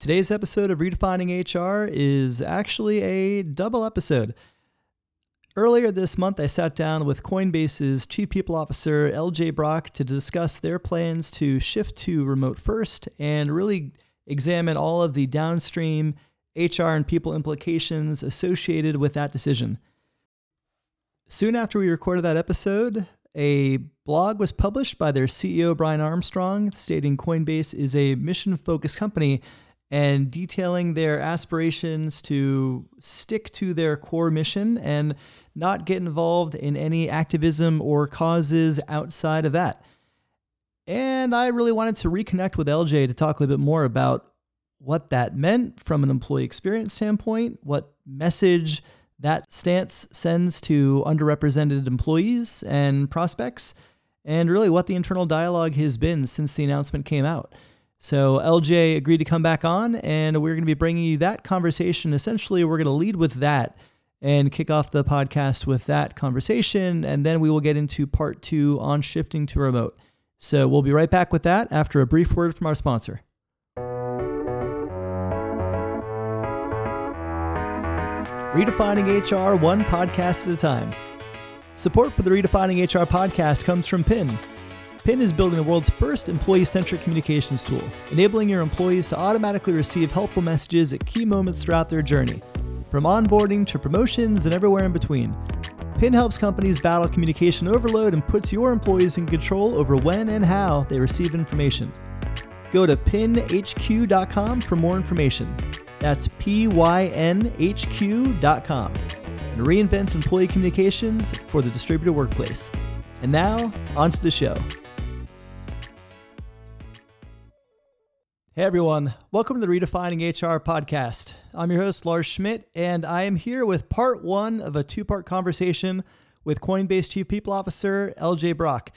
Today's episode of Redefining HR is actually a double episode. Earlier this month, I sat down with Coinbase's Chief People Officer, LJ Brock, to discuss their plans to shift to remote first and really examine all of the downstream HR and people implications associated with that decision. Soon after we recorded that episode, a blog was published by their CEO, Brian Armstrong, stating Coinbase is a mission focused company and detailing their aspirations to stick to their core mission and not get involved in any activism or causes outside of that. And I really wanted to reconnect with LJ to talk a little bit more about what that meant from an employee experience standpoint, what message that stance sends to underrepresented employees and prospects, and really what the internal dialogue has been since the announcement came out. So LJ agreed to come back on, and we're going to be bringing you that conversation. Essentially, we're going to lead with that and kick off the podcast with that conversation, and then we will get into part two on shifting to remote. So we'll be right back with that after a brief word from our sponsor. Redefining HR one podcast at a time. Support for the Redefining HR podcast comes from Pyn. Pyn is building the world's first employee centric communications tool, enabling your employees to automatically receive helpful messages at key moments throughout their journey, from onboarding to promotions and everywhere in between. Pyn helps companies battle communication overload and puts your employees in control over when and how they receive information. Go to pynhq.com for more information. That's P-Y-N-H-Q.com. And reinvent employee communications for the distributed workplace. And now, on to the show. Hey everyone, welcome to the Redefining HR podcast. I'm your host, Lars Schmidt, and I am here with part one of a two part conversation with Coinbase Chief People Officer, LJ Brock.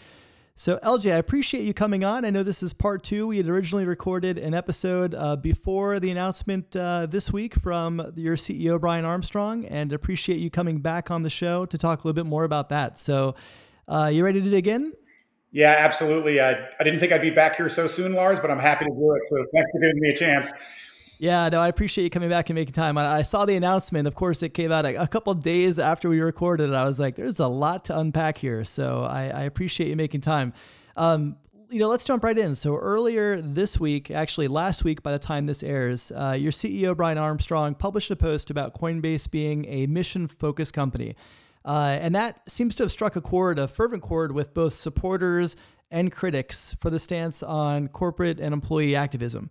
So, LJ, I appreciate you coming on. I know this is part two. We had originally recorded an episode uh, before the announcement uh, this week from your CEO, Brian Armstrong, and appreciate you coming back on the show to talk a little bit more about that. So, uh, you ready to dig in? Yeah, absolutely. I, I didn't think I'd be back here so soon, Lars, but I'm happy to do it. So, thanks for giving me a chance. Yeah, no, I appreciate you coming back and making time. I, I saw the announcement. Of course, it came out a, a, couple days after we recorded. I was like, there's a lot to unpack here. So I, I appreciate you making time. Um, you know, let's jump right in. So earlier this week, actually last week, by the time this airs, uh, your CEO Brian Armstrong published a post about Coinbase being a mission-focused company, uh, and that seems to have struck a chord, a fervent chord, with both supporters and critics for the stance on corporate and employee activism.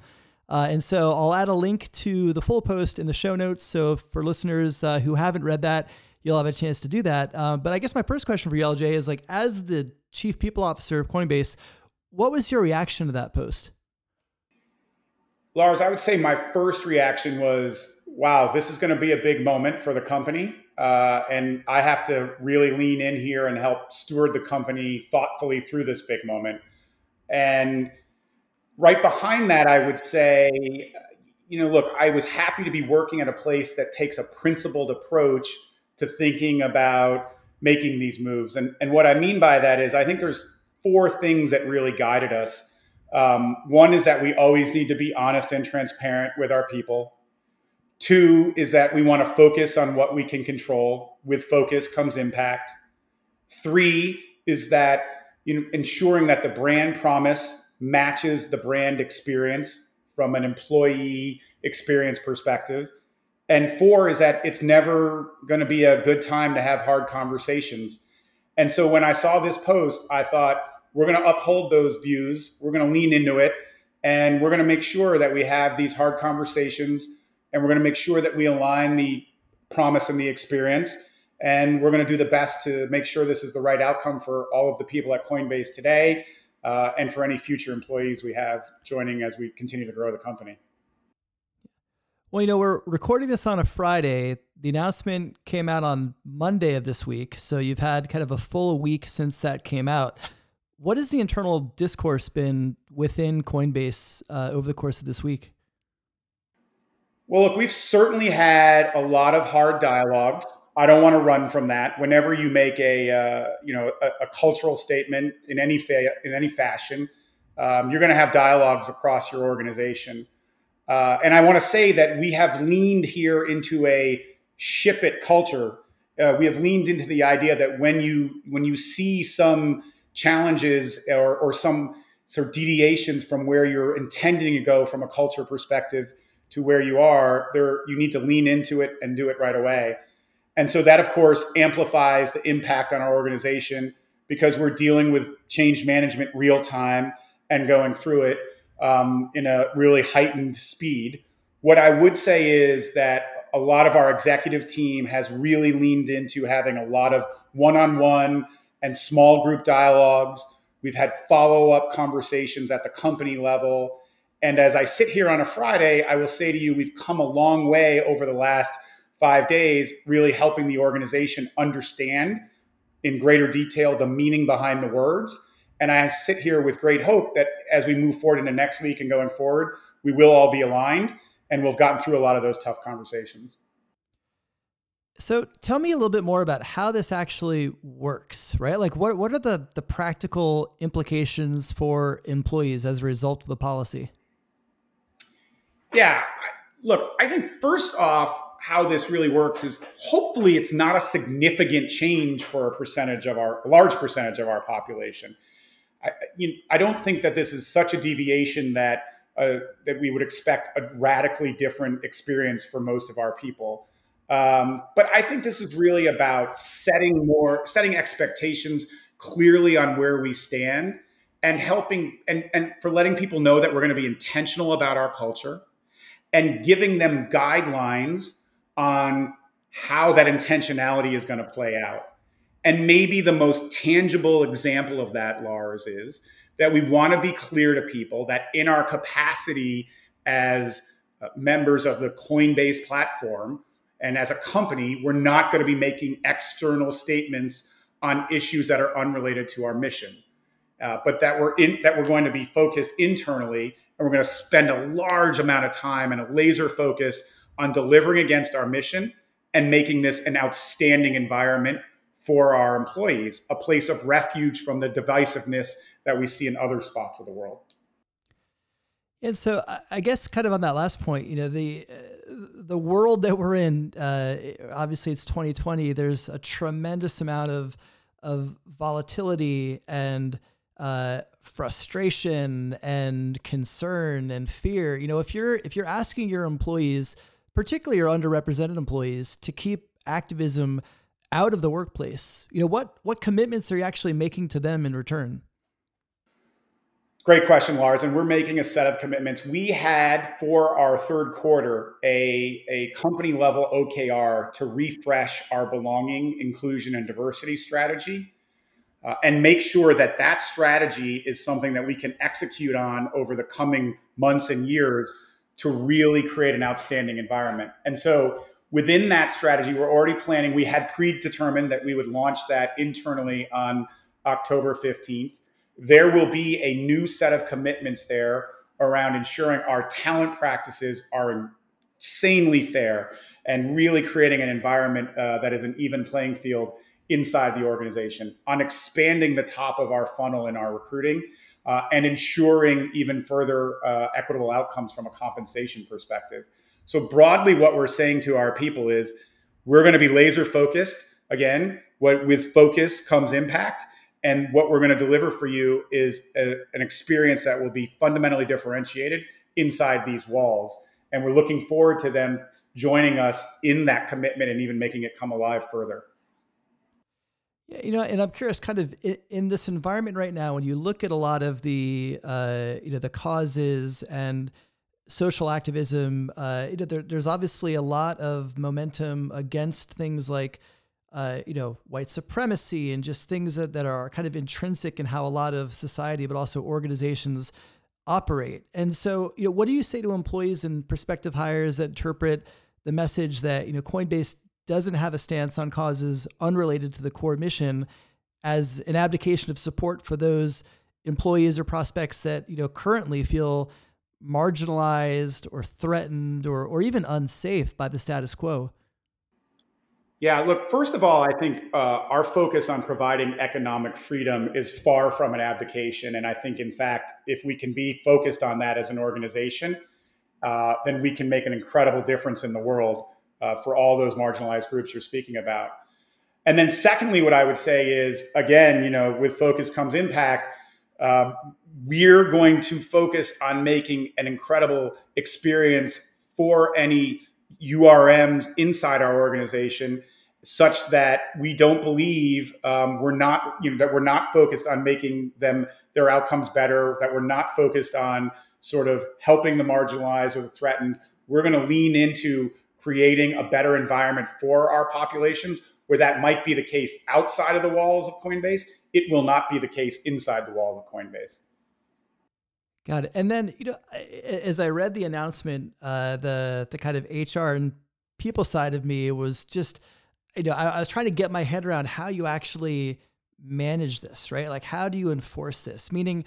Uh, and so I'll add a link to the full post in the show notes. So for listeners uh, who haven't read that, you'll have a chance to do that. Uh, but I guess my first question for you, LJ, is like, as the chief people officer of Coinbase, what was your reaction to that post? Lars, I would say my first reaction was, wow, this is going to be a big moment for the company. Uh, and I have to really lean in here and help steward the company thoughtfully through this big moment. And right behind that, I would say, you know, look, I was happy to be working at a place that takes a principled approach to thinking about making these moves. And, and what I mean by that is, I think there's four things that really guided us. Um, one is that we always need to be honest and transparent with our people. Two is that we want to focus on what we can control. With focus comes impact. Three is that you know, ensuring that the brand promise matches the brand experience from an employee experience perspective. And four is that it's never going to be a good time to have hard conversations. And so when I saw this post, I thought, we're going to uphold those views, we're going to lean into it, and we're going to make sure that we have these hard conversations, and we're going to make sure that we align the promise and the experience. And we're going to do the best to make sure this is the right outcome for all of the people at Coinbase today, uh, and for any future employees we have joining as we continue to grow the company. Well, you know, we're recording this on a Friday. The announcement came out on Monday of this week. So you've had kind of a full week since that came out. What has the internal discourse been within Coinbase uh, over the course of this week? Well, look, we've certainly had a lot of hard dialogues I don't want to run from that. Whenever you make a uh, you know a, a, cultural statement in any fa- in any fashion, um, you're going to have dialogues across your organization. Uh, and I want to say that we have leaned here into a ship it culture. Uh, we have leaned into the idea that when you when you see some challenges or, or some sort of deviations from where you're intending to go from a culture perspective to where you are, there you need to lean into it and do it right away. And so that, of course, amplifies the impact on our organization because we're dealing with change management real time and going through it um, in a really heightened speed. What I would say is that a lot of our executive team has really leaned into having a lot of one on one and small group dialogues. We've had follow up conversations at the company level. And as I sit here on a Friday, I will say to you, we've come a long way over the last five days, really helping the organization understand in greater detail the meaning behind the words. And I sit here with great hope that as we move forward into next week and going forward, we will all be aligned and we've gotten through a lot of those tough conversations. So tell me a little bit more about how this actually works, right? Like what what are the the practical implications for employees as a result of the policy? Yeah, look, I think first off, how this really works is hopefully it's not a significant change for a percentage of our large percentage of our population. I, you know, I don't think that this is such a deviation that uh, that we would expect a radically different experience for most of our people. Um, but I think this is really about setting more setting expectations clearly on where we stand and helping and, and for letting people know that we're going to be intentional about our culture and giving them guidelines on how that intentionality is going to play out. And maybe the most tangible example of that, Lars, is that we want to be clear to people that in our capacity as uh, members of the Coinbase platform and as a company, we're not going to be making external statements on issues that are unrelated to our mission. Uh, but that we're in that we're going to be focused internally and we're going to spend a large amount of time and a laser focus on delivering against our mission and making this an outstanding environment for our employees, a place of refuge from the divisiveness that we see in other spots of the world. And so, I guess, kind of on that last point, you know, the the world that we're in, uh, obviously, it's 2020. There's a tremendous amount of of volatility and uh, frustration and concern and fear. You know, if you're if you're asking your employees particularly your underrepresented employees, to keep activism out of the workplace? You know, what what commitments are you actually making to them in return? Great question, Lars. And we're making a set of commitments. We had for our third quarter a, a company level OKR to refresh our belonging, inclusion, and diversity strategy uh, and make sure that that strategy is something that we can execute on over the coming months and years to really create an outstanding environment. And so within that strategy, we're already planning. We had predetermined that we would launch that internally on October 15th. There will be a new set of commitments there around ensuring our talent practices are insanely fair and really creating an environment uh, that is an even playing field inside the organization on expanding the top of our funnel in our recruiting uh, and ensuring even further uh, equitable outcomes from a compensation perspective. So, broadly, what we're saying to our people is we're going to be laser focused. Again, what with focus comes impact. And what we're going to deliver for you is a, an experience that will be fundamentally differentiated inside these walls. And we're looking forward to them joining us in that commitment and even making it come alive further. You know, and I'm curious, kind of in, in, this environment right now, when you look at a lot of the, uh, you know, the causes and social activism, uh, you know, there, there's obviously a lot of momentum against things like, uh, you know, white supremacy and just things that, that are kind of intrinsic in how a lot of society, but also organizations operate. And so, you know, what do you say to employees and prospective hires that interpret the message that, you know, Coinbase doesn't have a stance on causes unrelated to the core mission as an abdication of support for those employees or prospects that you know currently feel marginalized or threatened or, or even unsafe by the status quo? Yeah look first of all i think uh, our focus on providing economic freedom is far from an abdication. And i think in fact if we can be focused on that as an organization uh, then we can make an incredible difference in the world uh, for all those marginalized groups you're speaking about. And then, secondly, what I would say is again, you know, with focus comes impact. Um, we're going to focus on making an incredible experience for any URMs inside our organization, such that we don't believe um, we're not you know, that we're not focused on making them their outcomes better, that we're not focused on sort of helping the marginalized or the threatened. We're going to lean into creating a better environment for our populations where that might be the case outside of the walls of Coinbase. It will not be the case inside the walls of Coinbase. Got it. And then, you know, as I read the announcement, uh, the the kind of HR and people side of me was just, you know, I, I was trying to get my head around how you actually manage this, right? Like, how do you enforce this? Meaning,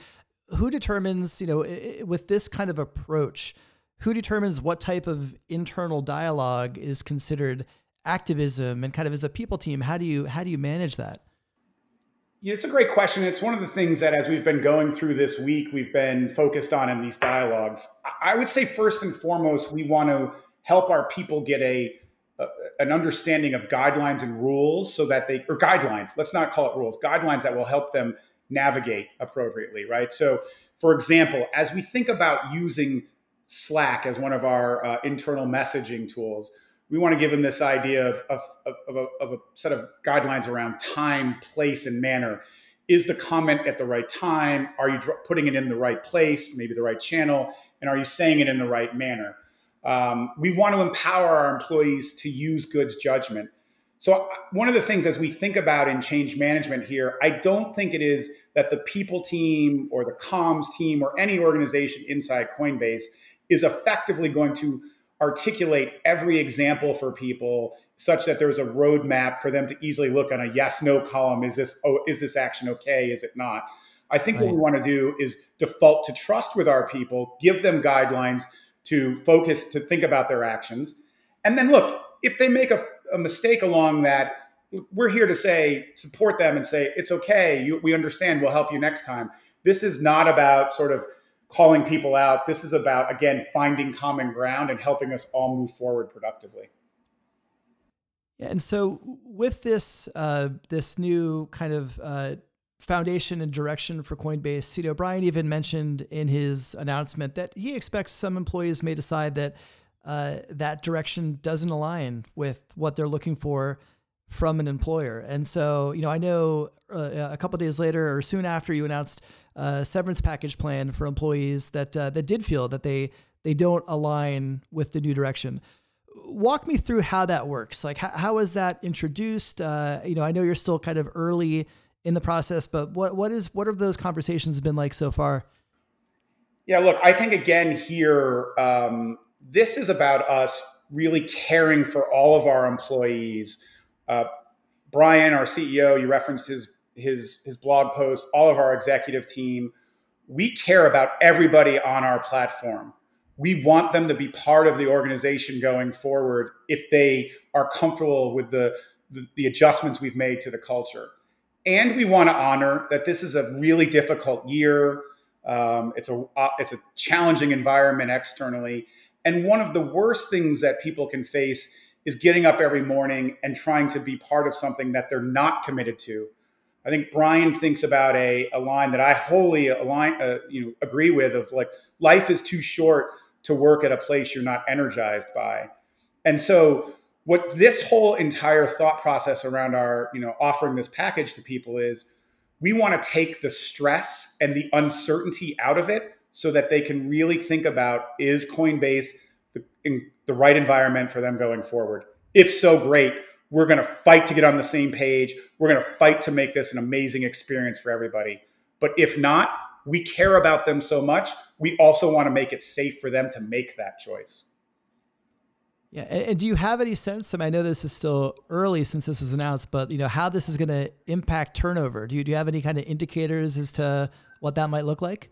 who determines, you know, with this kind of approach, who determines what type of internal dialogue is considered activism and kind of as a people team, how do you how do you manage that? Yeah, it's a great question. It's one of the things that as we've been going through this week, we've been focused on in these dialogues. I would say first and foremost, we want to help our people get a, a an understanding of guidelines and rules so that they or guidelines, let's not call it rules, guidelines that will help them navigate appropriately, right? So, for example, as we think about using Slack as one of our uh, internal messaging tools, we want to give them this idea of, of, of, a, of, a, set of guidelines around time, place, and manner. Is the comment at the right time? Are you putting it in the right place, maybe the right channel? And are you saying it in the right manner? Um, we want to empower our employees to use goods judgment. So, uh, one of the things as we think about in change management here, I don't think it is that the people team or the comms team or any organization inside Coinbase is effectively going to articulate every example for people such that there's a roadmap for them to easily look on a yes no column. Is this oh is this action okay? Is it not? I think right. what we want to do is default to trust with our people give them guidelines to focus to think about their actions. And then look if they make a, a mistake along that we're here to say support them and say it's okay. You, we understand. We'll help you next time. This is not about sort of calling people out. This is about, again, finding common ground and helping us all move forward productively. Yeah, and so with this uh, this new kind of uh, foundation and direction for Coinbase, know, Brian even mentioned in his announcement that he expects some employees may decide that uh, that direction doesn't align with what they're looking for from an employer. And so, you know, I know uh, a couple days later or soon after you announced a severance package plan for employees that uh, that did feel that they they don't align with the new direction. Walk me through how that works. Like, how, how is that introduced? Uh, you know, I know you're still kind of early in the process, but what what is what have those conversations been like so far? Yeah, look, I think again here, um, this is about us really caring for all of our employees. Uh, Brian, our CEO, you referenced his his his blog posts, all of our executive team, we care about everybody on our platform. We want them to be part of the organization going forward if they are comfortable with the, the, the adjustments we've made to the culture. And we want to honor that this is a really difficult year. Um, it's a uh, it's a challenging environment externally, and one of the worst things that people can face is getting up every morning and trying to be part of something that they're not committed to I think Brian thinks about a, a line that I wholly align, uh, you know, agree with of like life is too short to work at a place you're not energized by. And so what this whole entire thought process around our, you know, offering this package to people is we want to take the stress and the uncertainty out of it so that they can really think about is Coinbase the, the right environment for them going forward? If so, great we're going to fight to get on the same page. We're going to fight to make this an amazing experience for everybody. But if not, we care about them so much. We also want to make it safe for them to make that choice. Yeah, and, and do you have any sense? I, mean, I know this is still early since this was announced, but you know how this is going to impact turnover. Do you do you have any kind of indicators as to what that might look like?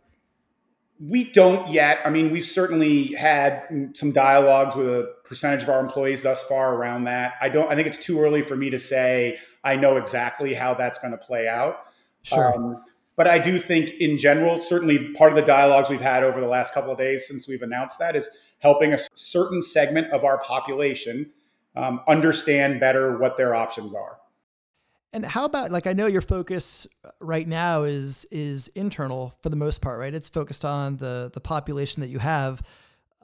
We don't yet. I mean, we've certainly had some dialogues with a percentage of our employees thus far around that. I don't. I think it's too early for me to say I know exactly how that's going to play out. Sure. Um, But I do think, in general, certainly part of the dialogues we've had over the last couple of days since we've announced that is helping a certain segment of our population um, understand better what their options are. And how about like I know your focus right now is is internal for the most part, right? It's focused on the the population that you have.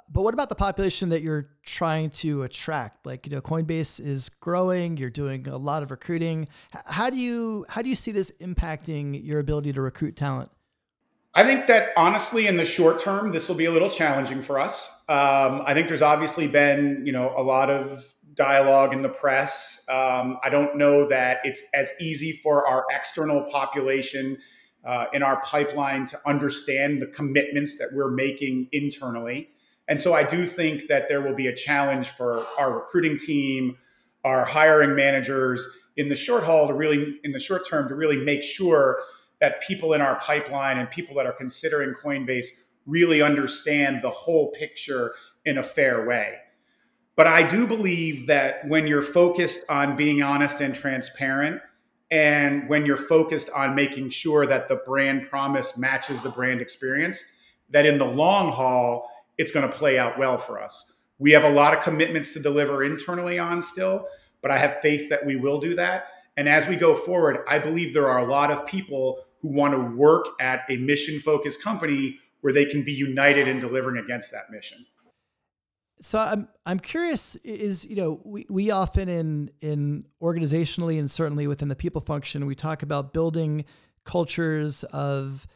But what about the population that you're trying to attract? Like, you know, Coinbase is growing, you're doing a lot of recruiting. How do you how do you see this impacting your ability to recruit talent? I think that honestly, in the short term, this will be a little challenging for us. Um, I think there's obviously been, you know, a lot of dialogue in the press. Um, I don't know that it's as easy for our external population uh, in our pipeline to understand the commitments that we're making internally. And so I do think that there will be a challenge for our recruiting team, our hiring managers in the short haul to really, in the short term, to really make sure that people in our pipeline and people that are considering Coinbase really understand the whole picture in a fair way. But I do believe that when you're focused on being honest and transparent, and when you're focused on making sure that the brand promise matches the brand experience, that in the long haul, it's going to play out well for us. We have a lot of commitments to deliver internally on still, but I have faith that we will do that. And as we go forward, I believe there are a lot of people who want to work at a mission focused company where they can be united in delivering against that mission. So I'm I'm curious is you know we, we often in in organizationally and certainly within the people function we talk about building cultures of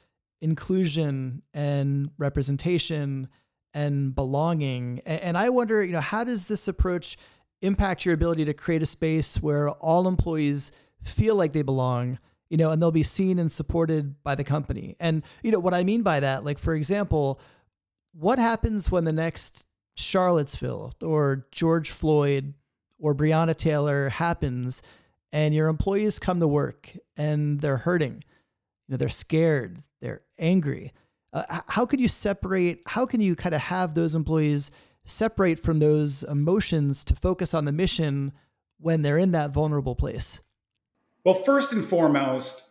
inclusion and representation and belonging. And I wonder, you know, how does this approach impact your ability to create a space where all employees feel like they belong, you know, and they'll be seen and supported by the company? And, you know, what I mean by that, like, for example, what happens when the next Charlottesville or George Floyd or Breonna Taylor happens and your employees come to work and they're hurting? You know, they're scared, they're angry uh, how could you separate how can you kind of have those employees separate from those emotions to focus on the mission when they're in that vulnerable place well first and foremost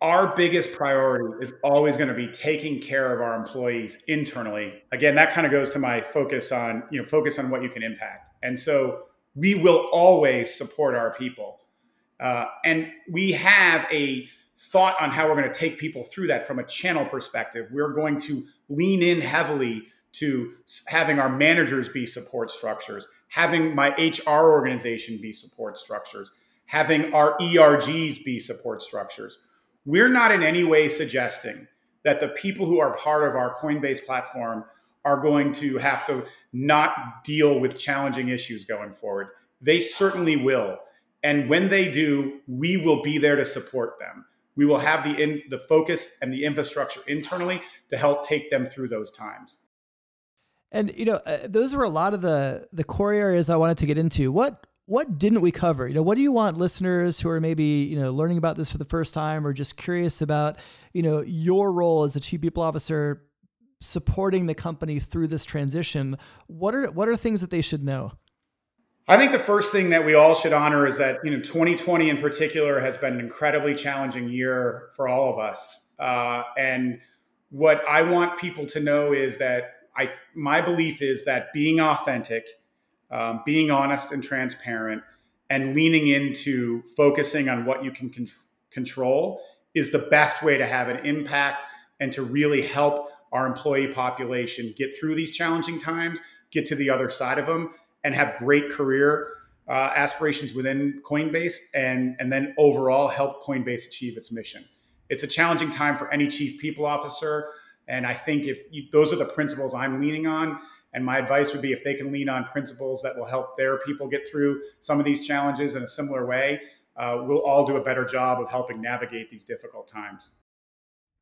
our biggest priority is always going to be taking care of our employees internally again that kind of goes to my focus on you know focus on what you can impact and so we will always support our people uh, and we have a thought on how we're going to take people through that from a channel perspective. We're going to lean in heavily to having our managers be support structures, having my HR organization be support structures, having our ERGs be support structures. We're not in any way suggesting that the people who are part of our Coinbase platform are going to have to not deal with challenging issues going forward. They certainly will. And when they do, we will be there to support them we will have the in, the focus and the infrastructure internally to help take them through those times. And you know, uh, those were a lot of the the core areas I wanted to get into. What what didn't we cover? You know, what do you want listeners who are maybe you know learning about this for the first time or just curious about you know your role as a chief people officer supporting the company through this transition? What are what are things that they should know? I think the first thing that we all should honor is that you know 2020 in particular has been an incredibly challenging year for all of us. Uh, and what I want people to know is that I my belief is that being authentic, um, being honest and transparent, and leaning into focusing on what you can con- control is the best way to have an impact and to really help our employee population get through these challenging times, get to the other side of them and have great career uh, aspirations within Coinbase, and and then overall help Coinbase achieve its mission. It's a challenging time for any chief people officer, and I think if you, those are the principles I'm leaning on, and my advice would be if they can lean on principles that will help their people get through some of these challenges in a similar way, uh, we'll all do a better job of helping navigate these difficult times.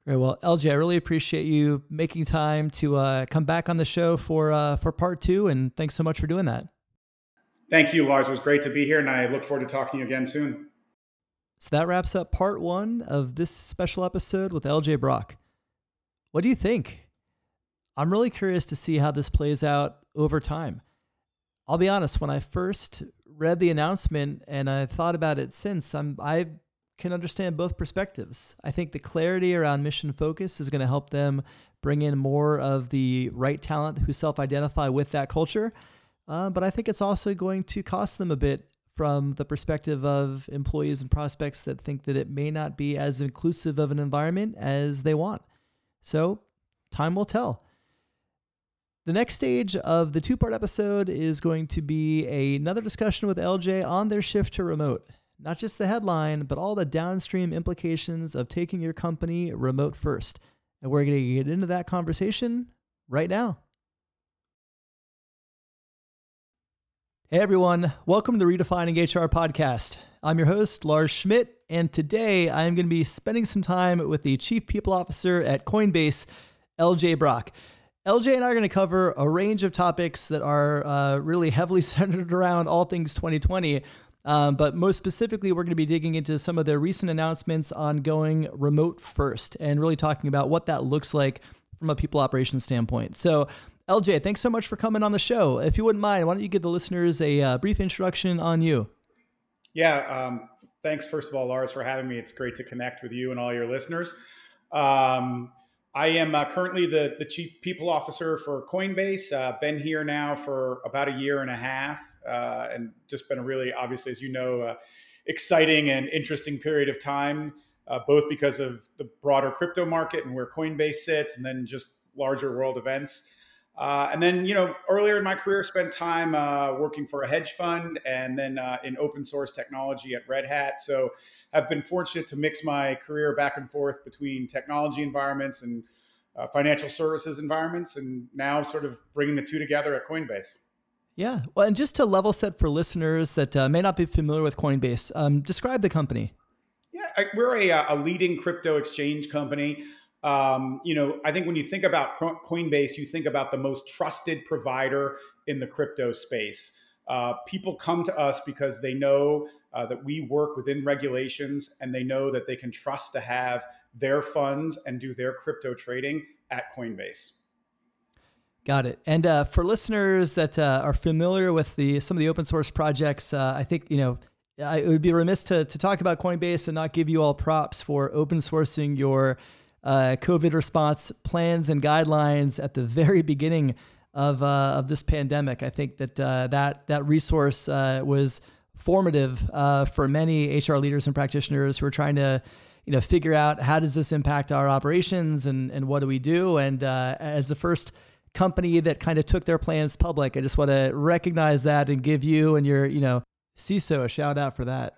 Great. Well, LJ, I really appreciate you making time to uh, come back on the show for uh, for part two, and thanks so much for doing that. Thank you, Lars. It was great to be here, and I look forward to talking to you again soon. So that wraps up part one of this special episode with LJ Brock. What do you think? I'm really curious to see how this plays out over time. I'll be honest, when I first read the announcement and I thought about it since, I'm I can understand both perspectives. I think the clarity around mission focus is going to help them bring in more of the right talent who self identify with that culture. Uh, but I think it's also going to cost them a bit from the perspective of employees and prospects that think that it may not be as inclusive of an environment as they want. So, time will tell. The next stage of the two part episode is going to be another discussion with LJ on their shift to remote. Not just the headline, but all the downstream implications of taking your company remote first. And we're going to get into that conversation right now. Hey everyone, welcome to the Redefining HR podcast. I'm your host, Lars Schmidt, and today I am going to be spending some time with the Chief People Officer at Coinbase, LJ Brock. LJ and I are going to cover a range of topics that are uh, really heavily centered around all things 2020. Um, but most specifically, we're going to be digging into some of their recent announcements on going remote first and really talking about what that looks like from a people operations standpoint. So, LJ, thanks so much for coming on the show. If you wouldn't mind, why don't you give the listeners a uh, brief introduction on you? Yeah, um, thanks, first of all, Lars, for having me. It's great to connect with you and all your listeners. Um, I am uh, currently the, the chief people officer for Coinbase. Uh, been here now for about a year and a half, uh, and just been a really, obviously, as you know, uh, exciting and interesting period of time, uh, both because of the broader crypto market and where Coinbase sits, and then just larger world events. Uh, and then, you know, earlier in my career, spent time working for a hedge fund, and then in open source technology at Red Hat. So I've been fortunate to mix my career back and forth between technology environments and uh, financial services environments, and now sort of bringing the two together at Coinbase. Yeah. Well, and just to level set for listeners that uh, may not be familiar with Coinbase, um, describe the company. Yeah, I, we're a, uh, a, leading crypto exchange company. Um, you know, I think when you think about Coinbase, you think about the most trusted provider in the crypto space. Uh, people come to us because they know uh, that we work within regulations and they know that they can trust to have their funds and do their crypto trading at Coinbase. Got it. And uh, for listeners that uh, are familiar with the some of the open source projects, uh, I think you know it would be remiss to to talk about Coinbase and not give you all props for open sourcing your uh, COVID response plans and guidelines at the very beginning of uh, of this pandemic. I think that uh, that that resource was formative uh, for many HR leaders and practitioners who are trying to, you know, figure out how does this impact our operations and and what do we do. And uh, as the first company that kind of took their plans public, I just want to recognize that and give you and your, you know, CISO a shout out for that.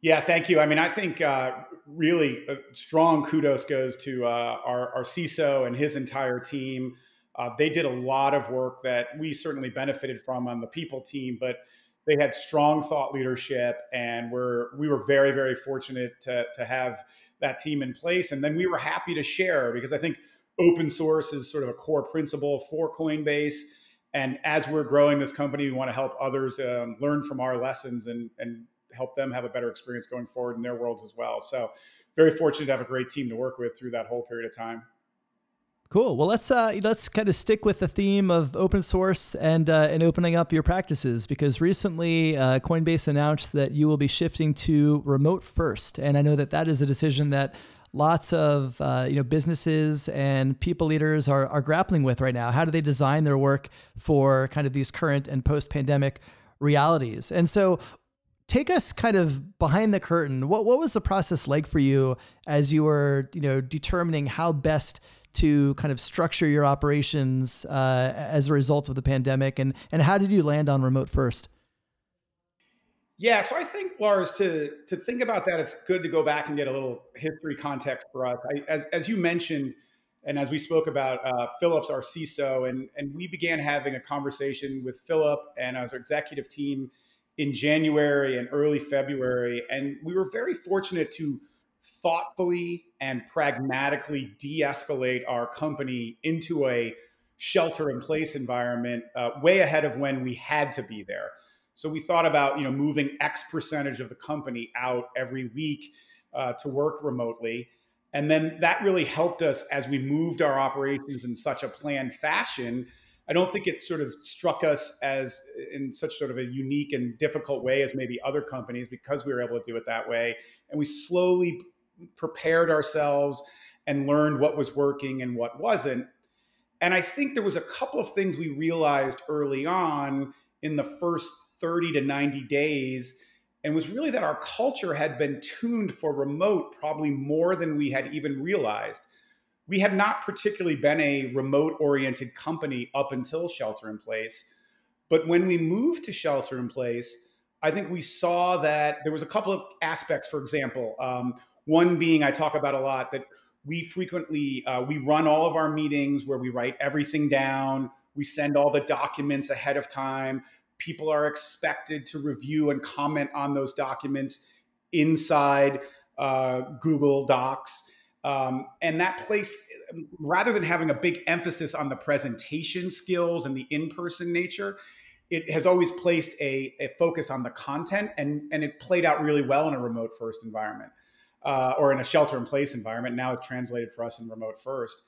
Yeah, thank you. I mean, I think uh, really strong kudos goes to uh, our, our CISO and his entire team. Uh, they did a lot of work that we certainly benefited from on the people team, but they had strong thought leadership, and we're we were very very fortunate to to have that team in place. And then we were happy to share because I think open source is sort of a core principle for Coinbase. And as we're growing this company, we want to help others um, learn from our lessons and and help them have a better experience going forward in their worlds as well. So very fortunate to have a great team to work with through that whole period of time. Cool. Well, let's uh, let's kind of stick with the theme of open source and uh, and opening up your practices because recently uh, Coinbase announced that you will be shifting to remote first, and I know that that is a decision that lots of uh, you know businesses and people leaders are are grappling with right now. How do they design their work for kind of these current and post pandemic realities? And so, take us kind of behind the curtain. What what was the process like for you as you were you know determining how best to kind of structure your operations uh, as a result of the pandemic, and and how did you land on remote first? Yeah, so I think Lars, to to think about that, it's good to go back and get a little history context for us. I, as as you mentioned, and as we spoke about uh, Phillips, our CISO, and and we began having a conversation with Philip and as our executive team in January and early February, and we were very fortunate to thoughtfully and pragmatically de escalate our company into a shelter in place environment uh, way ahead of when we had to be there. So we thought about you know moving X percentage of the company out every week uh, to work remotely. And then that really helped us as we moved our operations in such a planned fashion I don't think it sort of struck us as in such sort of a unique and difficult way as maybe other companies because we were able to do it that way. And we slowly prepared ourselves and learned what was working and what wasn't. And I think there was a couple of things we realized early on in the first 30 to 90 days and was really that our culture had been tuned for remote probably more than we had even realized. We had not particularly been a remote oriented company up until shelter in place. But when we moved to shelter in place, I think we saw that there was a couple of aspects, for example, um, one being I talk about a lot that we frequently uh, we run all of our meetings where we write everything down we send all the documents ahead of time people are expected to review and comment on those documents inside uh, google docs um, and that place rather than having a big emphasis on the presentation skills and the in-person nature it has always placed a, a focus on the content and, and it played out really well in a remote first environment uh, or in a shelter in place environment. Now it's translated for us in remote first.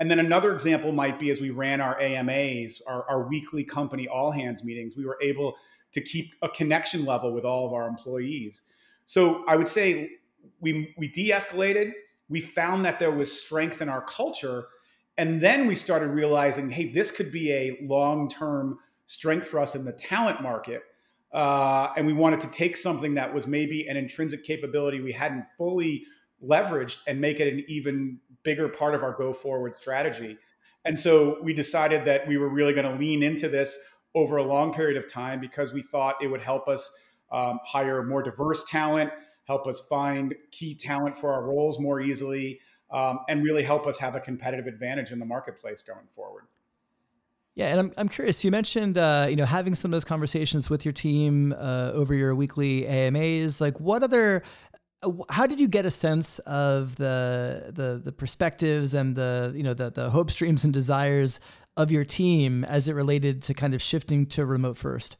And then another example might be as we ran our AMAs, our, our weekly company all hands meetings, we were able to keep a connection level with all of our employees. So I would say we, we de escalated, we found that there was strength in our culture. And then we started realizing, hey, this could be a long term strength for us in the talent market uh, and we wanted to take something that was maybe an intrinsic capability we hadn't fully leveraged and make it an even bigger part of our go forward strategy. And so we decided that we were really going to lean into this over a long period of time because we thought it would help us um, hire more diverse talent, help us find key talent for our roles more easily, um, and really help us have a competitive advantage in the marketplace going forward. Yeah, and I'm, I'm curious. You mentioned uh, you know having some of those conversations with your team uh, over your weekly AMAs. Like, what other? Uh, how did you get a sense of the the the perspectives and the you know the the hopes, dreams, and desires of your team as it related to kind of shifting to remote first?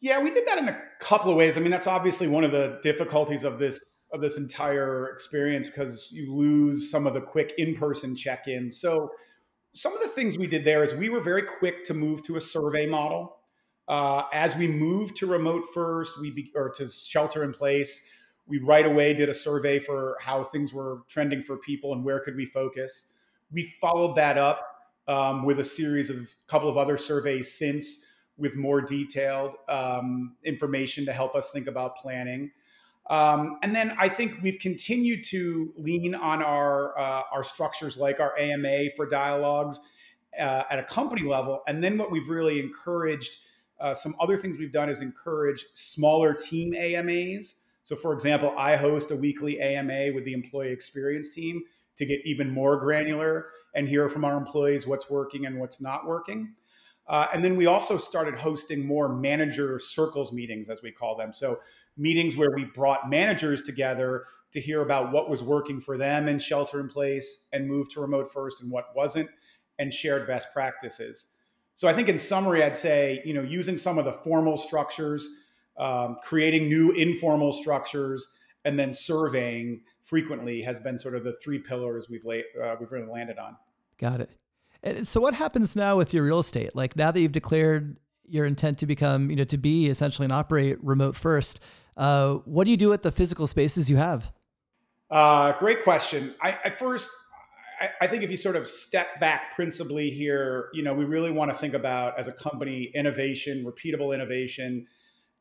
Yeah, we did that in a couple of ways. I mean, that's obviously one of the difficulties of this of this entire experience because you lose some of the quick in person check ins. So some of the things we did there is we were very quick to move to a survey model. Uh, as we moved to remote first, we be, or to shelter in place, we right away did a survey for how things were trending for people and where could we focus. We followed that up um, with a series of couple of other surveys since with more detailed um, information to help us think about planning. Um, and then I think we've continued to lean on our uh, our structures like our AMA for dialogues uh, at a company level. And then what we've really encouraged, uh, some other things we've done is encourage smaller team AMAs. So, for example, I host a weekly AMA with the employee experience team to get even more granular and hear from our employees what's working and what's not working. Uh, and then we also started hosting more manager circles meetings, as we call them. So, meetings where we brought managers together to hear about what was working for them in shelter in place and move to remote first and what wasn't, and shared best practices. So, I think in summary, I'd say, you know, using some of the formal structures, um, creating new informal structures, and then surveying frequently has been sort of the three pillars we've uh, we've really landed on. Got it. And so what happens now with your real estate? Like now that you've declared your intent to become, you know, to be essentially and operate remote first, uh, what do you do with the physical spaces you have? Uh, great question. I, I first, I, I, think if you sort of step back principally here, you know, we really want to think about as a company innovation, repeatable innovation.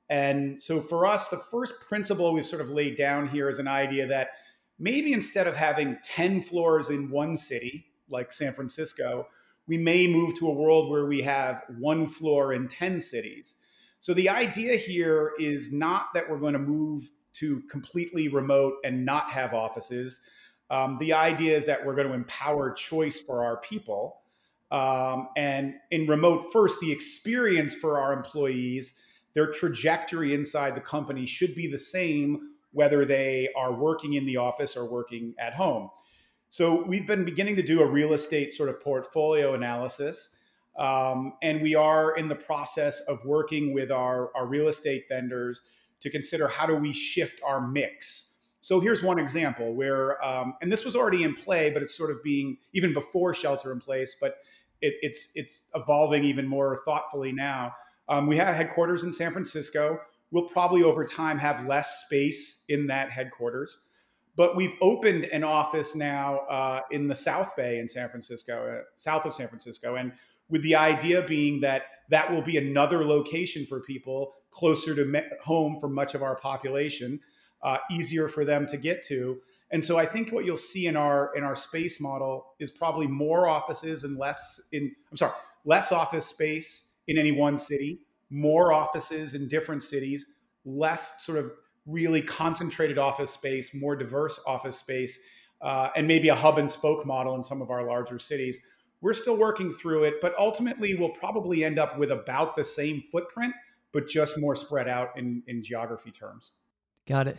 And so for us, the first principle we've sort of laid down here is an idea that maybe instead of having 10 floors in one city, like San Francisco, we may move to a world where we have one floor in 10 cities. So the idea here is not that we're going to move to completely remote and not have offices. Um, the idea is that we're going to empower choice for our people. Um, and in remote first, the experience for our employees, their trajectory inside the company should be the same whether they are working in the office or working at home. So we've been beginning to do a real estate sort of portfolio analysis. Um, and we are in the process of working with our, our real estate vendors to consider how do we shift our mix. So here's one example where, um, and this was already in play, but it's sort of being even before shelter in place. But it, it's it's evolving even more thoughtfully now. Um, we have headquarters in San Francisco. We'll probably over time have less space in that headquarters, but we've opened an office now uh, in the South Bay in San Francisco, uh, south of San Francisco, and with the idea being that that will be another location for people closer to me- home for much of our population, uh, easier for them to get to. And so I think what you'll see in our in our space model is probably more offices and less in I'm sorry, less office space in any one city, more offices in different cities, less sort of really concentrated office space, more diverse office space, uh, and maybe a hub and spoke model in some of our larger cities. We're still working through it, but ultimately we'll probably end up with about the same footprint, but just more spread out in, in geography terms. Got it.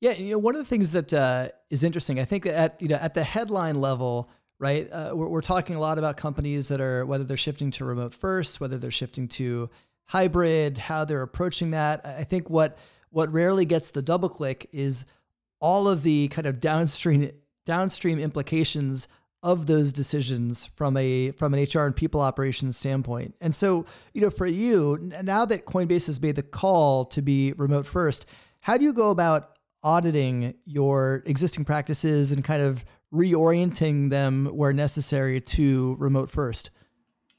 Yeah, you know, one of the things that uh, is interesting, I think at you know at the headline level, right? Uh, we're, we're talking a lot about companies that are whether they're shifting to remote first, whether they're shifting to hybrid, how they're approaching that. I think what what rarely gets the double click is all of the kind of downstream downstream implications of those decisions from a from an HR and people operations standpoint. And so, you know, for you, now that Coinbase has made the call to be remote first, how do you go about auditing your existing practices and kind of reorienting them where necessary to remote first?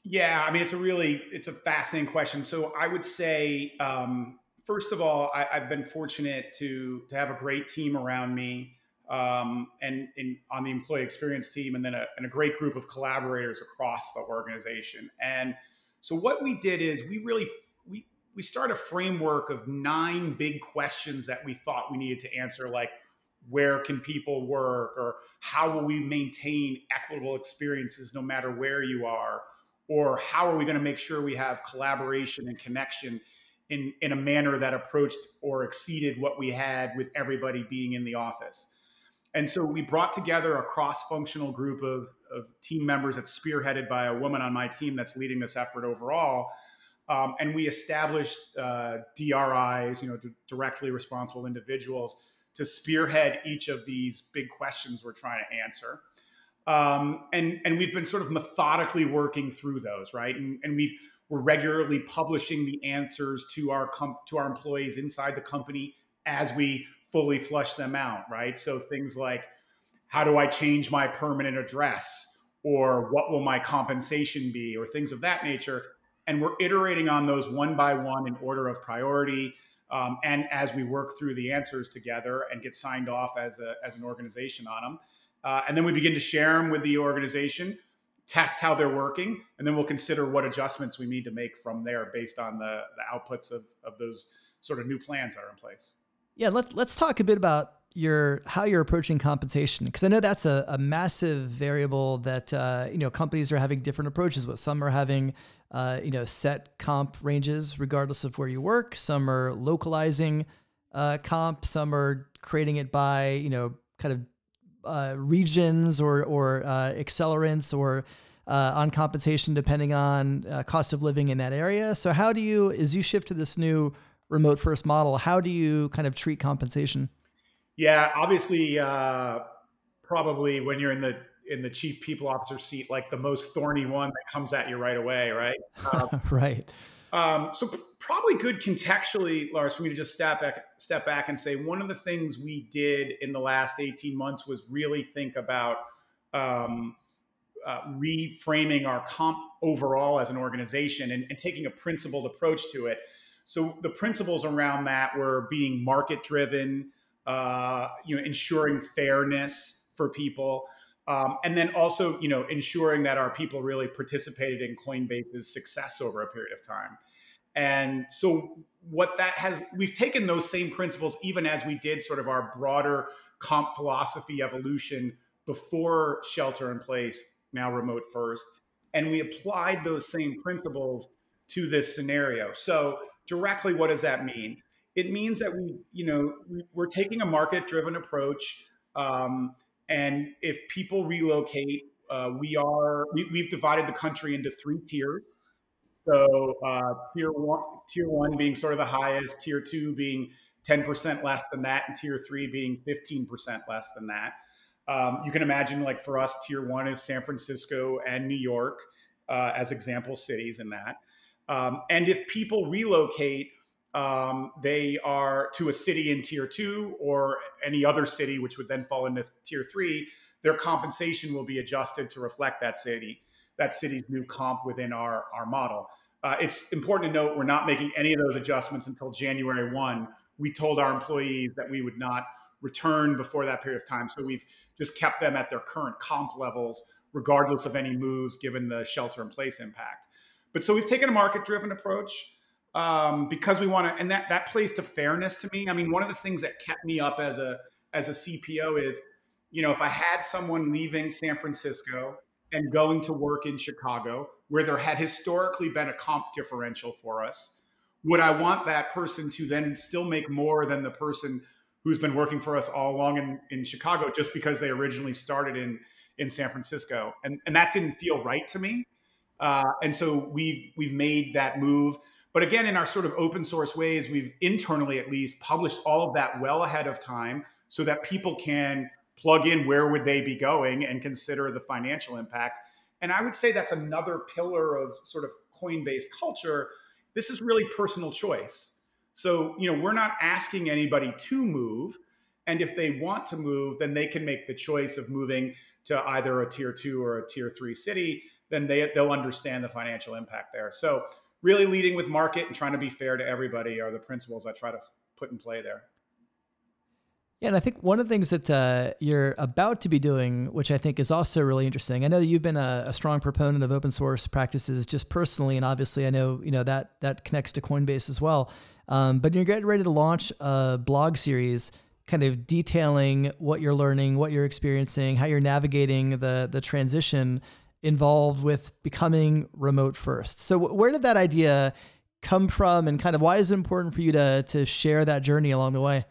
Yeah, I mean, it's a really it's a fascinating question. So I would say, um, first of all, I, have been fortunate to to have a great team around me, um, and in, on the employee experience team, and then a, and a great group of collaborators across the organization. And so what we did is we really we we started a framework of nine big questions that we thought we needed to answer, like where can people work, or how will we maintain equitable experiences no matter where you are or how are we going to make sure we have collaboration and connection in, in a manner that approached or exceeded what we had with everybody being in the office. And so we brought together a cross-functional group of, of team members that's spearheaded by a woman on my team that's leading this effort overall. Um, and we established uh, dris you know d- directly responsible individuals to spearhead each of these big questions we're trying to answer um, and and we've been sort of methodically working through those, right? And, and we've we're regularly publishing the answers to our com- to our employees inside the company as we fully flush them out, right? So things like how do I change my permanent address, or what will my compensation be, or things of that nature. And we're iterating on those one by one in order of priority. Um, and as we work through the answers together and get signed off as, a, as an organization on them. Uh, and then we begin to share them with the organization, test how they're working, and then we'll consider what adjustments we need to make from there based on the, the outputs of, of those sort of new plans that are in place. Yeah, let's let's talk a bit about your how you're approaching compensation because I know that's a, a massive variable that uh, you know companies are having different approaches with. Some are having uh, you know set comp ranges regardless of where you work. Some are localizing uh, comp. Some are creating it by you know kind of uh, regions or or uh, accelerants or uh, on compensation depending on uh, cost of living in that area. So how do you, as you shift to this new remote first model, how do you kind of treat compensation? Yeah, obviously, uh, probably when you're in the in the chief people officer seat, like the most thorny one that comes at you right away, right? Um, right. Um, so probably good contextually, Lars, for me to just step back, step back and say one of the things we did in the last 18 months was really think about um, uh, reframing our comp overall as an organization and, and, taking a principled approach to it. So the principles around that were being market driven, uh, you know, ensuring fairness for people. Um, and then also, you know, ensuring that our people really participated in Coinbase's success over a period of time. And so, what that has, we've taken those same principles even as we did sort of our broader comp philosophy evolution before shelter in place, now remote first. And we applied those same principles to this scenario. So, directly, what does that mean? It means that we, you know, we're taking a market driven approach. Um, and if people relocate, uh, we are we, have divided the country into three tiers. So uh, tier one, tier one being sort of the highest, tier two being ten percent less than that, and tier three being fifteen percent less than that. Um, you can imagine, like for us, tier one is San Francisco and New York. uh, as example cities in that. Um, and if people relocate, um, they are to a city in tier two or any other city, which would then fall into tier three, their compensation will be adjusted to reflect that city, that city's new comp within our, our model. Uh, it's important to note we're not making any of those adjustments until January 1. We told our employees that we would not return before that period of time. So we've just kept them at their current comp levels, regardless of any moves given the shelter in place impact. But so we've taken a market driven approach um, because we want to, and that that plays to fairness to me. I mean, one of the things that kept me up as a as a CPO is, you know, if I had someone leaving San Francisco and going to work in Chicago, where there had historically been a comp differential for us, would I want that person to then still make more than the person who's been working for us all along in, in Chicago just because they originally started in in San Francisco? And and that didn't feel right to me. Uh, and so we've we've made that move. But again, in our sort of open source ways, we've internally at least published all of that well ahead of time so that people can plug in where would they be going and consider the financial impact. And I would say that's another pillar of sort of Coinbase culture. This is really personal choice. So, you know, we're not asking anybody to move. And if they want to move, then they can make the choice of moving to either a tier two or a tier three city. Then they, they'll understand the financial impact there. So, really leading with market and trying to be fair to everybody are the principles I try to put in play there. Yeah, and I think one of the things that uh, you're about to be doing, which I think is also really interesting. I know that you've been a, a, strong proponent of open source practices, just personally, and obviously, I know you know that that connects to Coinbase as well. Um, but you're getting ready to launch a blog series, kind of detailing what you're learning, what you're experiencing, how you're navigating the the transition involved with becoming remote first. So where did that idea come from and kind of why is it important for you to to share that journey along the way?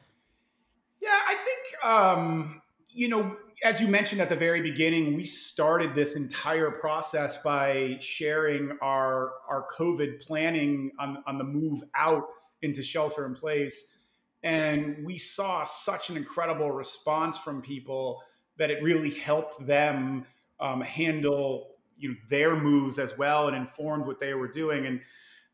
Yeah, I think um, you know, as you mentioned at the very beginning, we started this entire process by sharing our our COVID planning on, on the move out into shelter in place. And we saw such an incredible response from people that it really helped them um, handle you know their moves as well and informed what they were doing. And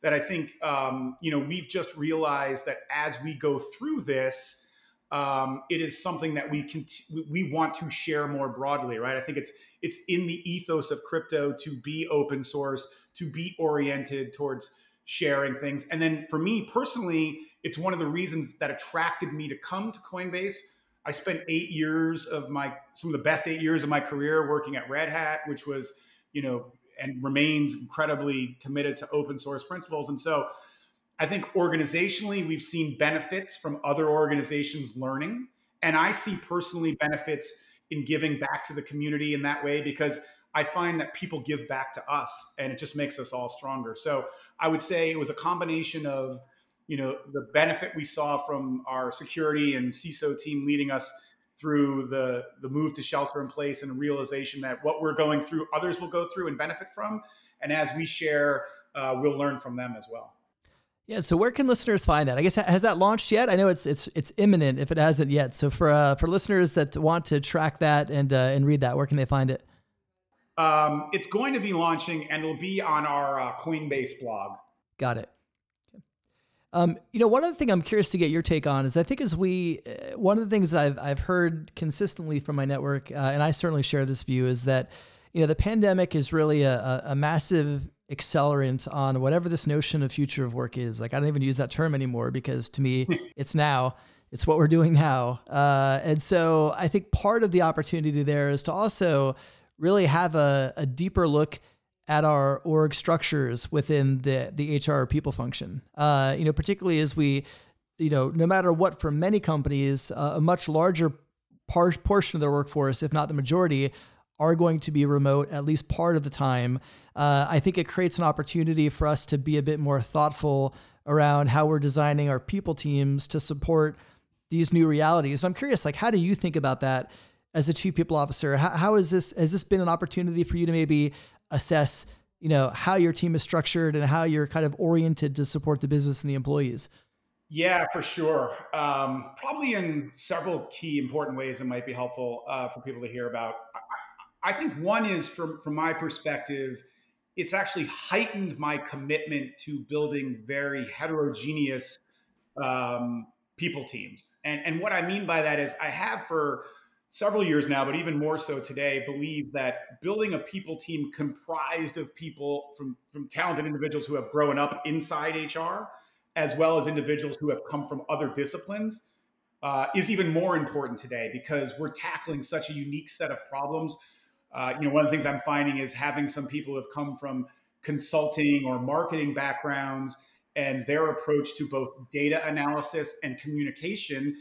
that i think um, you know we've just realized that as we go through this um, it is something that we can we want to share more broadly right? I think it's it's in the ethos of crypto to be open source to be oriented towards sharing things. And then for me personally it's one of the reasons that attracted me to come to coinbase I spent eight years of my some of the best eight years of my career working at Red Hat, which was you know and remains incredibly committed to open source principles. And so, I think organizationally we've seen benefits from other organizations learning, and I see personally benefits in giving back to the community in that way because I find that people give back to us, and it just makes us all stronger. So I would say it was a combination of you know the benefit we saw from our security and CISO team leading us through the the move to shelter in place and a realization that what we're going through others will go through and benefit from. And as we share uh, we'll learn from them as well. Yeah so where can listeners find that? I guess has that launched yet? I know it's it's it's imminent if it hasn't yet. So for uh, for listeners that want to track that and uh, and read that where can they find it? Um, it's going to be launching and it'll be on our uh, coinbase blog. Got it um, you know, one other thing I'm curious to get your take on is I think as we, uh, one of the things that I've, I've heard consistently from my network, uh, and I certainly share this view, is that, you know, the pandemic is really a, a massive accelerant on whatever this notion of future of work is. Like, I don't even use that term anymore because to me, it's now. It's what we're doing now. Uh, and so I think part of the opportunity there is to also really have a, a deeper look at our org structures within the the HR people function. Uh, you know, particularly as we, you know, no matter what, for many companies, uh, a much larger par- portion of their workforce, if not the majority, are going to be remote at least part of the time. Uh, I think it creates an opportunity for us to be a bit more thoughtful around how we're designing our people teams to support these new realities. I'm curious, like, how do you think about that? As a chief people officer, how, how is this? Has this been an opportunity for you to maybe assess you know how your team is structured and how you're kind of oriented to support the business and the employees? Yeah for sure. Um, probably in several key important ways that might be helpful uh, for people to hear about. I, I, think one is from from my perspective it's actually heightened my commitment to building very heterogeneous um, people teams. And, and what I mean by that is I have for several years now, but even more so today, believe that building a people team comprised of people from, from talented individuals who have grown up inside HR, as well as individuals who have come from other disciplines, uh, is even more important today because we're tackling such a unique set of problems. Uh, you know, one of the things I'm finding is having some people who have come from consulting or marketing backgrounds and their approach to both data analysis and communication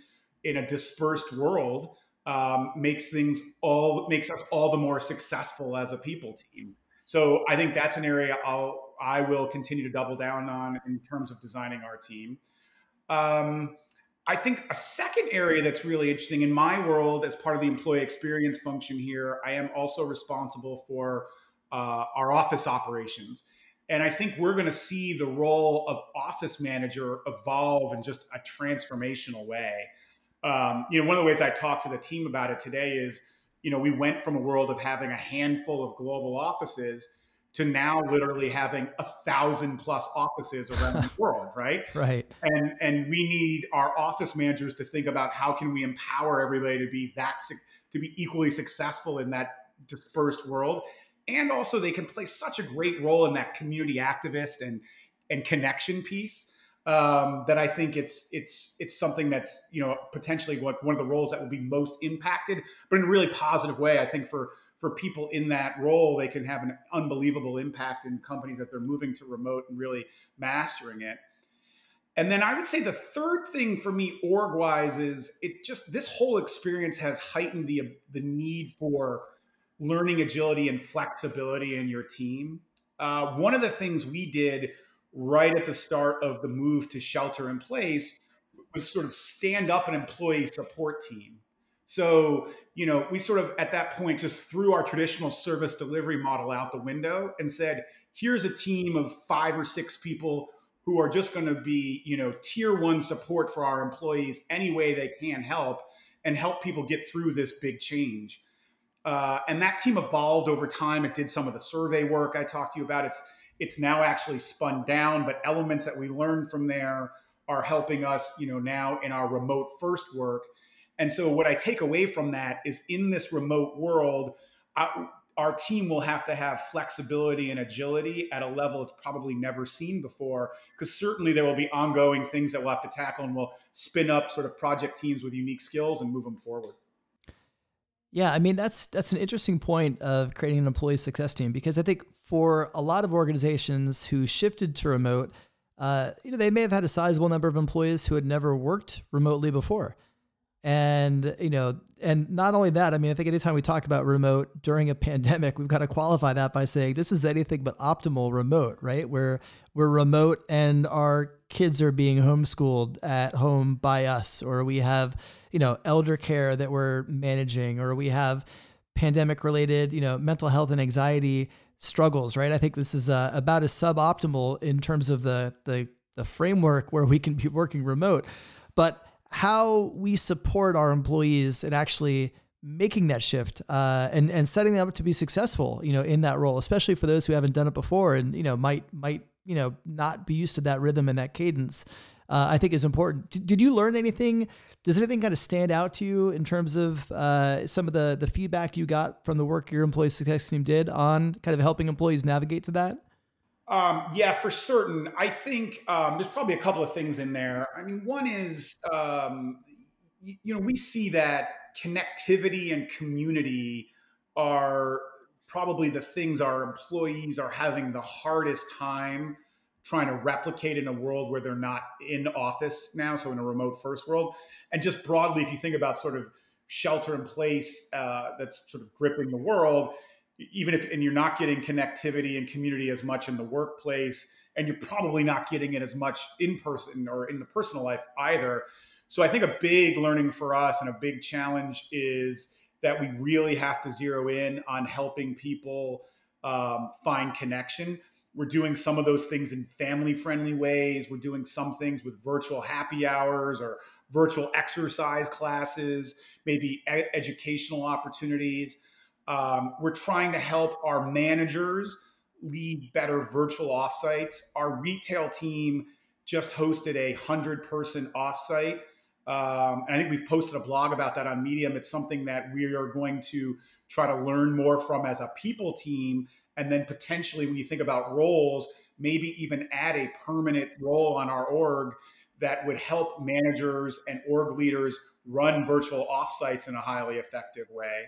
in a dispersed world um, makes things all makes us all the more successful as a people team. So I think that's an area I'll I will continue to double down on in terms of designing our team. Um, I think a second area that's really interesting in my world, as part of the employee experience function here, I am also responsible for uh, our office operations. And I think we're going to see the role of office manager evolve in just a transformational way. Um, you know, one of the ways I talked to the team about it today is, you know, we went from a world of having a handful of global offices to now literally having a thousand plus offices around the world, right? Right. And and we need our office managers to think about how can we empower everybody to be that to be equally successful in that dispersed world and also they can play such a great role in that community activist and and connection piece um, that I think it's it's it's something that's you know potentially what one of the roles that will be most impacted, but in a really positive way. I think for for people in that role, they can have an unbelievable impact in companies as they're moving to remote and really mastering it. And then I would say the third thing for me org wise is it just this whole experience has heightened the the need for learning agility and flexibility in your team. Uh, one of the things we did right at the start of the move to shelter in place was sort of stand up an employee support team. So, you know, we sort of at that point just threw our traditional service delivery model out the window and said, here's a team of five or six people who are just going to be, you know, tier one support for our employees any way they can help and help people get through this big change. Uh, and that team evolved over time. It did some of the survey work I talked to you about. It's it's now actually spun down, but elements that we learned from there are helping us, you know, now in our remote first work. And so what I take away from that is in this remote world, I, our team will have to have flexibility and agility at a level it's probably never seen before because certainly there will be ongoing things that we'll have to tackle and we'll spin up sort of project teams with unique skills and move them forward yeah, I mean that's that's an interesting point of creating an employee success team because I think for a lot of organizations who shifted to remote, uh, you know, they may have had a sizable number of employees who had never worked remotely before, and you know, and not only that, I mean, I think anytime we talk about remote during a pandemic, we've got to qualify that by saying this is anything but optimal remote, right? Where we're remote and our kids are being homeschooled at home by us, or we have you know, elder care that we're managing, or we have pandemic related, you know, mental health and anxiety struggles, right? I think this is uh, about as suboptimal in terms of the, the, the framework where we can be working remote, but how we support our employees and actually making that shift uh, and and setting them up to be successful, you know, in that role, especially for those who haven't done it before and you know might might you know not be used to that rhythm and that cadence. Uh, I think is important. D- did you learn anything does anything kind of stand out to you in terms of uh, some of the the feedback you got from the work your employee success team did on kind of helping employees navigate to that? Um, yeah, for certain. I think um, there's probably a couple of things in there. I mean, one is um, you, you know we see that connectivity and community are probably the things our employees are having the hardest time trying to replicate in a world where they're not in office now, so in a remote first world. And just broadly, if you think about sort of shelter in place uh, that's sort of gripping the world, even if and you're not getting connectivity and community as much in the workplace, and you're probably not getting it as much in person or in the personal life either. So I think a big learning for us and a big challenge is that we really have to zero in on helping people um, find connection we're doing some of those things in family friendly ways. We're doing some things with virtual happy hours or virtual exercise classes, maybe e- educational opportunities. Um, we're trying to help our managers lead better virtual offsites. Our retail team just hosted a 100 person offsite. Um, and I think we've posted a blog about that on Medium. It's something that we are going to try to learn more from as a people team. And then potentially, when you think about roles, maybe even add a permanent role on our org that would help managers and org leaders run virtual offsites in a highly effective way.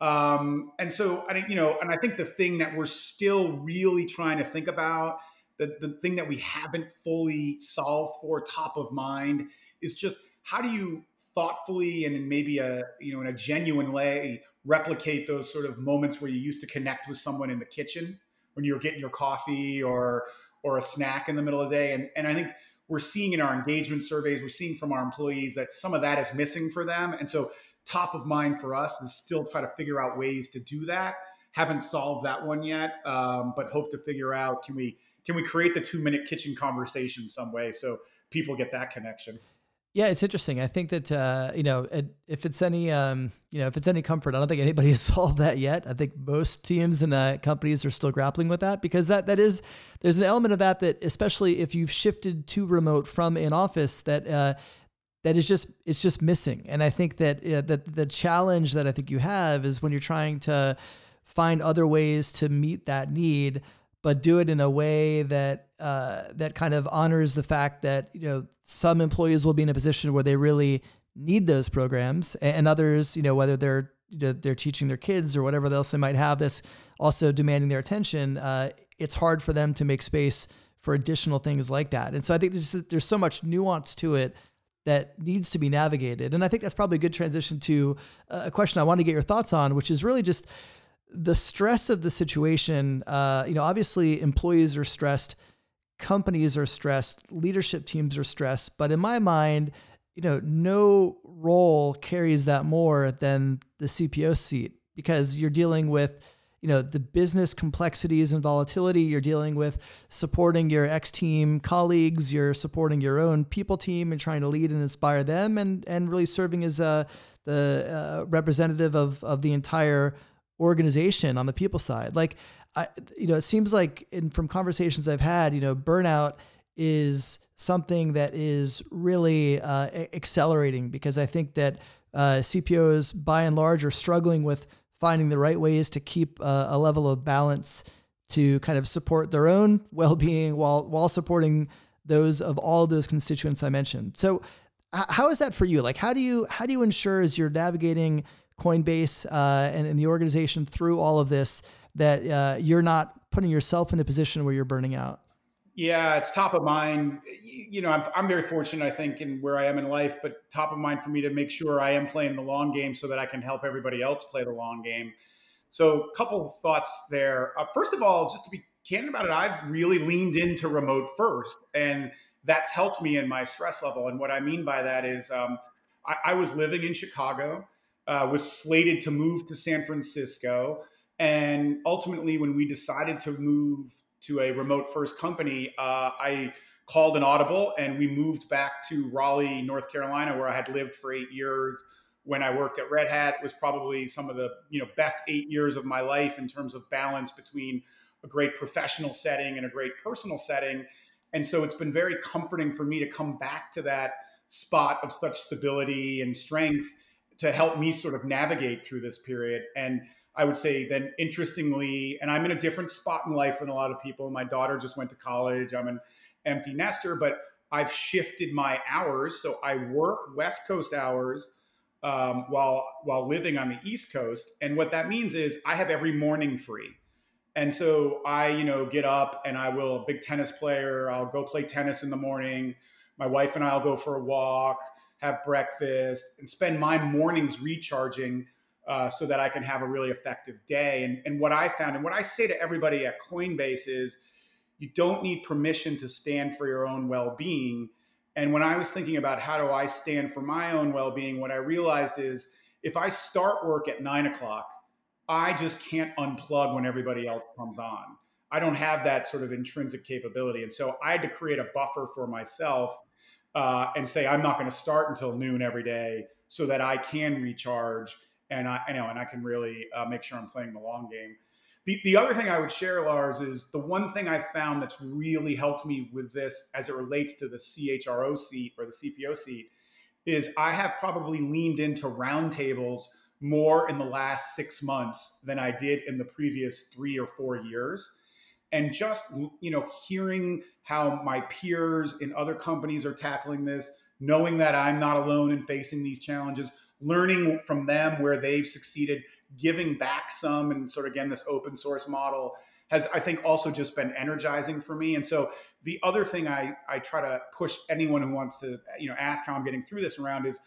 Um, and so I think, you know, and I think the thing that we're still really trying to think about, the, the thing that we haven't fully solved for top of mind is just how do you thoughtfully and in maybe a, you know, in a genuine way replicate those sort of moments where you used to connect with someone in the kitchen when you were getting your coffee or, or a snack in the middle of the day. And, and I think we're seeing in our engagement surveys, we're seeing from our employees that some of that is missing for them. And so top of mind for us is still try to figure out ways to do that. Haven't solved that one yet, um, but hope to figure out can we can we create the two minute kitchen conversation some way so people get that connection. Yeah, it's interesting. I think that uh, you know, if it's any um, you know, if it's any comfort, I don't think anybody has solved that yet. I think most teams and uh, companies are still grappling with that because that that is there's an element of that that especially if you've shifted to remote from in office that uh, that is just it's just missing. And I think that uh, that the challenge that I think you have is when you're trying to find other ways to meet that need, but do it in a way that uh, that kind of honors the fact that you know some employees will be in a position where they really need those programs, and others, you know, whether they're they're teaching their kids or whatever else they might have that's also demanding their attention. Uh, it's hard for them to make space for additional things like that. And so I think there's there's so much nuance to it that needs to be navigated. And I think that's probably a good transition to a question I want to get your thoughts on, which is really just the stress of the situation. Uh, you know, obviously employees are stressed, companies are stressed, leadership teams are stressed. But in my mind, you know, no role carries that more than the CPO seat because you're dealing with you know the business complexities and volatility you're dealing with supporting your ex team colleagues you're supporting your own people team and trying to lead and inspire them and and really serving as a the uh, representative of of the entire organization on the people side like I, you know it seems like in from conversations I've had you know burnout is something that is really uh, accelerating because I think that uh, CPOs by and large are struggling with finding the right ways to keep uh, a level of balance to kind of support their own well-being while while supporting those of all of those constituents I mentioned. So how is that for you? Like how do you how do you ensure as you're navigating Coinbase uh, and, and, the organization through all of this that uh, you're not putting yourself in a position where you're burning out? Yeah, it's top of mind. You know, I'm, I'm very fortunate, I think, in where I am in life, but top of mind for me to make sure I am playing the long game so that I can help everybody else play the long game. So, a couple of thoughts there. Uh, first of all, just to be candid about it, I've really leaned into remote first, and that's helped me in my stress level. And what I mean by that is, um, I, I, was living in Chicago, uh, was slated to move to San Francisco, and ultimately, when we decided to move to a remote first company, uh, I called an audible and we moved back to Raleigh, North Carolina, where I had lived for eight years. When I worked at Red Hat, it was probably some of the you know best eight years of my life in terms of balance between a great professional setting and a great personal setting. And so it's been very comforting for me to come back to that spot of such stability and strength to help me sort of navigate through this period. And I would say then interestingly, and I'm in a different spot in life than a lot of people. My daughter just went to college. I'm an empty nester, but I've shifted my hours. So I work West Coast hours um, while while living on the East Coast. And what that means is I have every morning free. And so I, you know, get up and I will, big tennis player, I'll go play tennis in the morning. My wife and I'll go for a walk, have breakfast, and spend my mornings recharging uh, so that I can have a really effective day. And, and what I found, and what I say to everybody at Coinbase is, you don't need permission to stand for your own well-being. And when I was thinking about how do I stand for my own well-being, what I realized is if I start work at nine o'clock, I just can't unplug when everybody else comes on. I don't have that sort of intrinsic capability. And so I had to create a buffer for myself uh, and say, I'm not going to start until noon every day so that I can recharge and I, know, and I can really uh, make sure I'm playing the long game. The, the other thing I would share, Lars, is the one thing I've found that's really helped me with this as it relates to the CHRO seat or the CPO seat is I have probably leaned into roundtables more in the last six months than I did in the previous three or four years. And just you know, hearing how my peers in other companies are tackling this, knowing that I'm not alone in facing these challenges, learning from them where they've succeeded, giving back some, and sort of again, this open source model has, I think, also just been energizing for me. And so the other thing I, I try to push anyone who wants to, you know, ask how I'm getting through this around is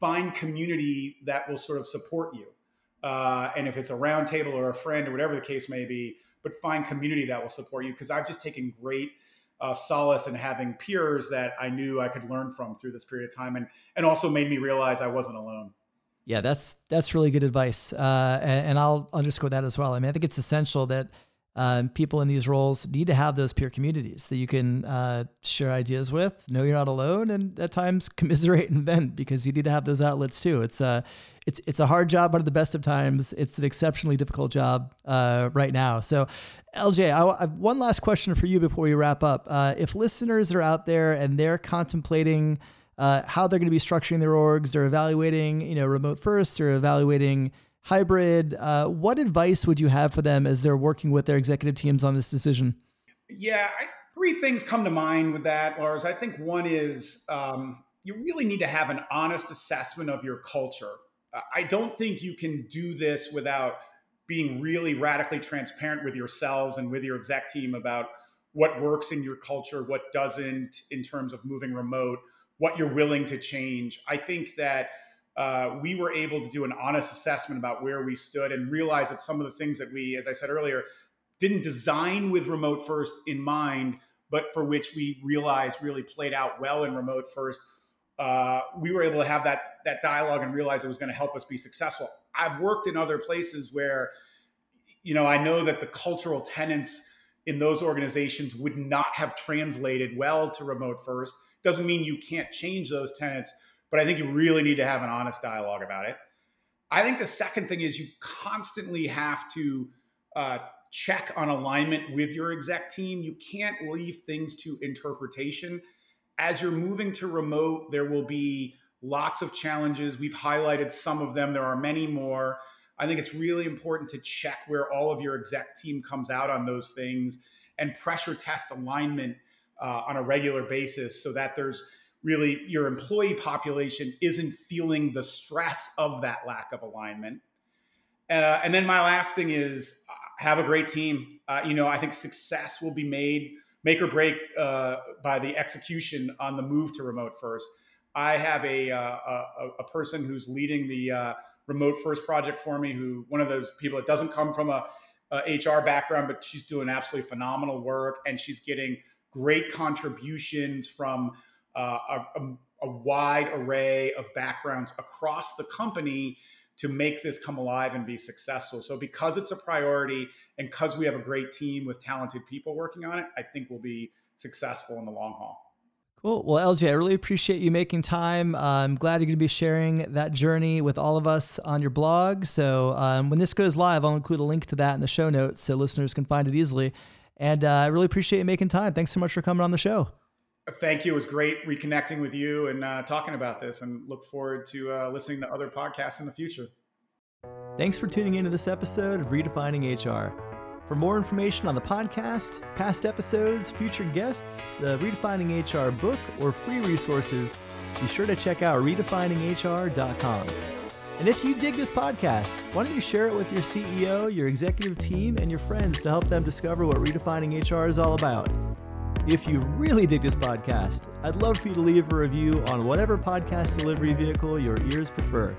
find community that will sort of support you. Uh, and if it's a roundtable or a friend or whatever the case may be, but find community that will support you. Because I've just taken great uh, solace in having peers that I knew I could learn from through this period of time, and and also made me realize I wasn't alone. Yeah, that's that's really good advice, uh, and, and, I'll underscore that as well. I mean, I think it's essential that um, people in these roles need to have those peer communities that you can uh, share ideas with, know you're not alone, and at times commiserate and vent because you need to have those outlets too. It's a it's it's a hard job under the best of times. It's an exceptionally difficult job uh, right now. So, LJ, I, I, one last question for you before we wrap up. Uh, if listeners are out there and they're contemplating uh, how they're going to be structuring their orgs, they're evaluating, you know, remote first, or evaluating hybrid. Uh, what advice would you have for them as they're working with their executive teams on this decision? Yeah, I, three things come to mind with that, Lars. I think one is um, you really need to have an honest assessment of your culture. I don't think you can do this without being really radically transparent with yourselves and with your exec team about what works in your culture, what doesn't in terms of moving remote, what you're willing to change. I think that uh, we were able to do an honest assessment about where we stood and realize that some of the things that we, as I said earlier, didn't design with remote first in mind, but for which we realized really played out well in remote first. Uh, we were able to have that that dialogue and realize it was going to help us be successful. I've worked in other places where, you know, I know that the cultural tenets in those organizations would not have translated well to remote first. Doesn't mean you can't change those tenets, but I think you really need to have an honest dialogue about it. I think the second thing is you constantly have to uh, check on alignment with your exec team. You can't leave things to interpretation. As you're moving to remote, there will be lots of challenges. We've highlighted some of them, there are many more. I think it's really important to check where all of your exec team comes out on those things and pressure test alignment uh, on a regular basis so that there's really your employee population isn't feeling the stress of that lack of alignment. Uh, and then my last thing is uh, have a great team. Uh, you know, I think success will be made make or break uh, by the execution on the move to remote first. I have a uh, a, a, person who's leading the uh, remote first project for me. Who one of those people that doesn't come from a, a HR background, but she's doing absolutely phenomenal work, and she's getting great contributions from uh, a, a, wide array of backgrounds across the company to make this come alive and be successful. So, because it's a priority and because we have a great team with talented people working on it, I think we'll be successful in the long haul. Cool. Well, LJ, I really appreciate you making time. Uh, I'm glad you're going to be sharing that journey with all of us on your blog. So, um, when this goes live, I'll include a link to that in the show notes so listeners can find it easily. And uh, I really appreciate you making time. Thanks so much for coming on the show. Thank you. It was great reconnecting with you and uh, talking about this, and look forward to uh, listening to other podcasts in the future. Thanks for tuning into this episode of Redefining HR. For more information on the podcast, past episodes, future guests, the Redefining HR book, or free resources, be sure to check out redefininghr.com. And if you dig this podcast, why don't you share it with your CEO, your executive team, and your friends to help them discover what redefining HR is all about? If you really dig this podcast, I'd love for you to leave a review on whatever podcast delivery vehicle your ears prefer.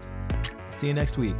See you next week.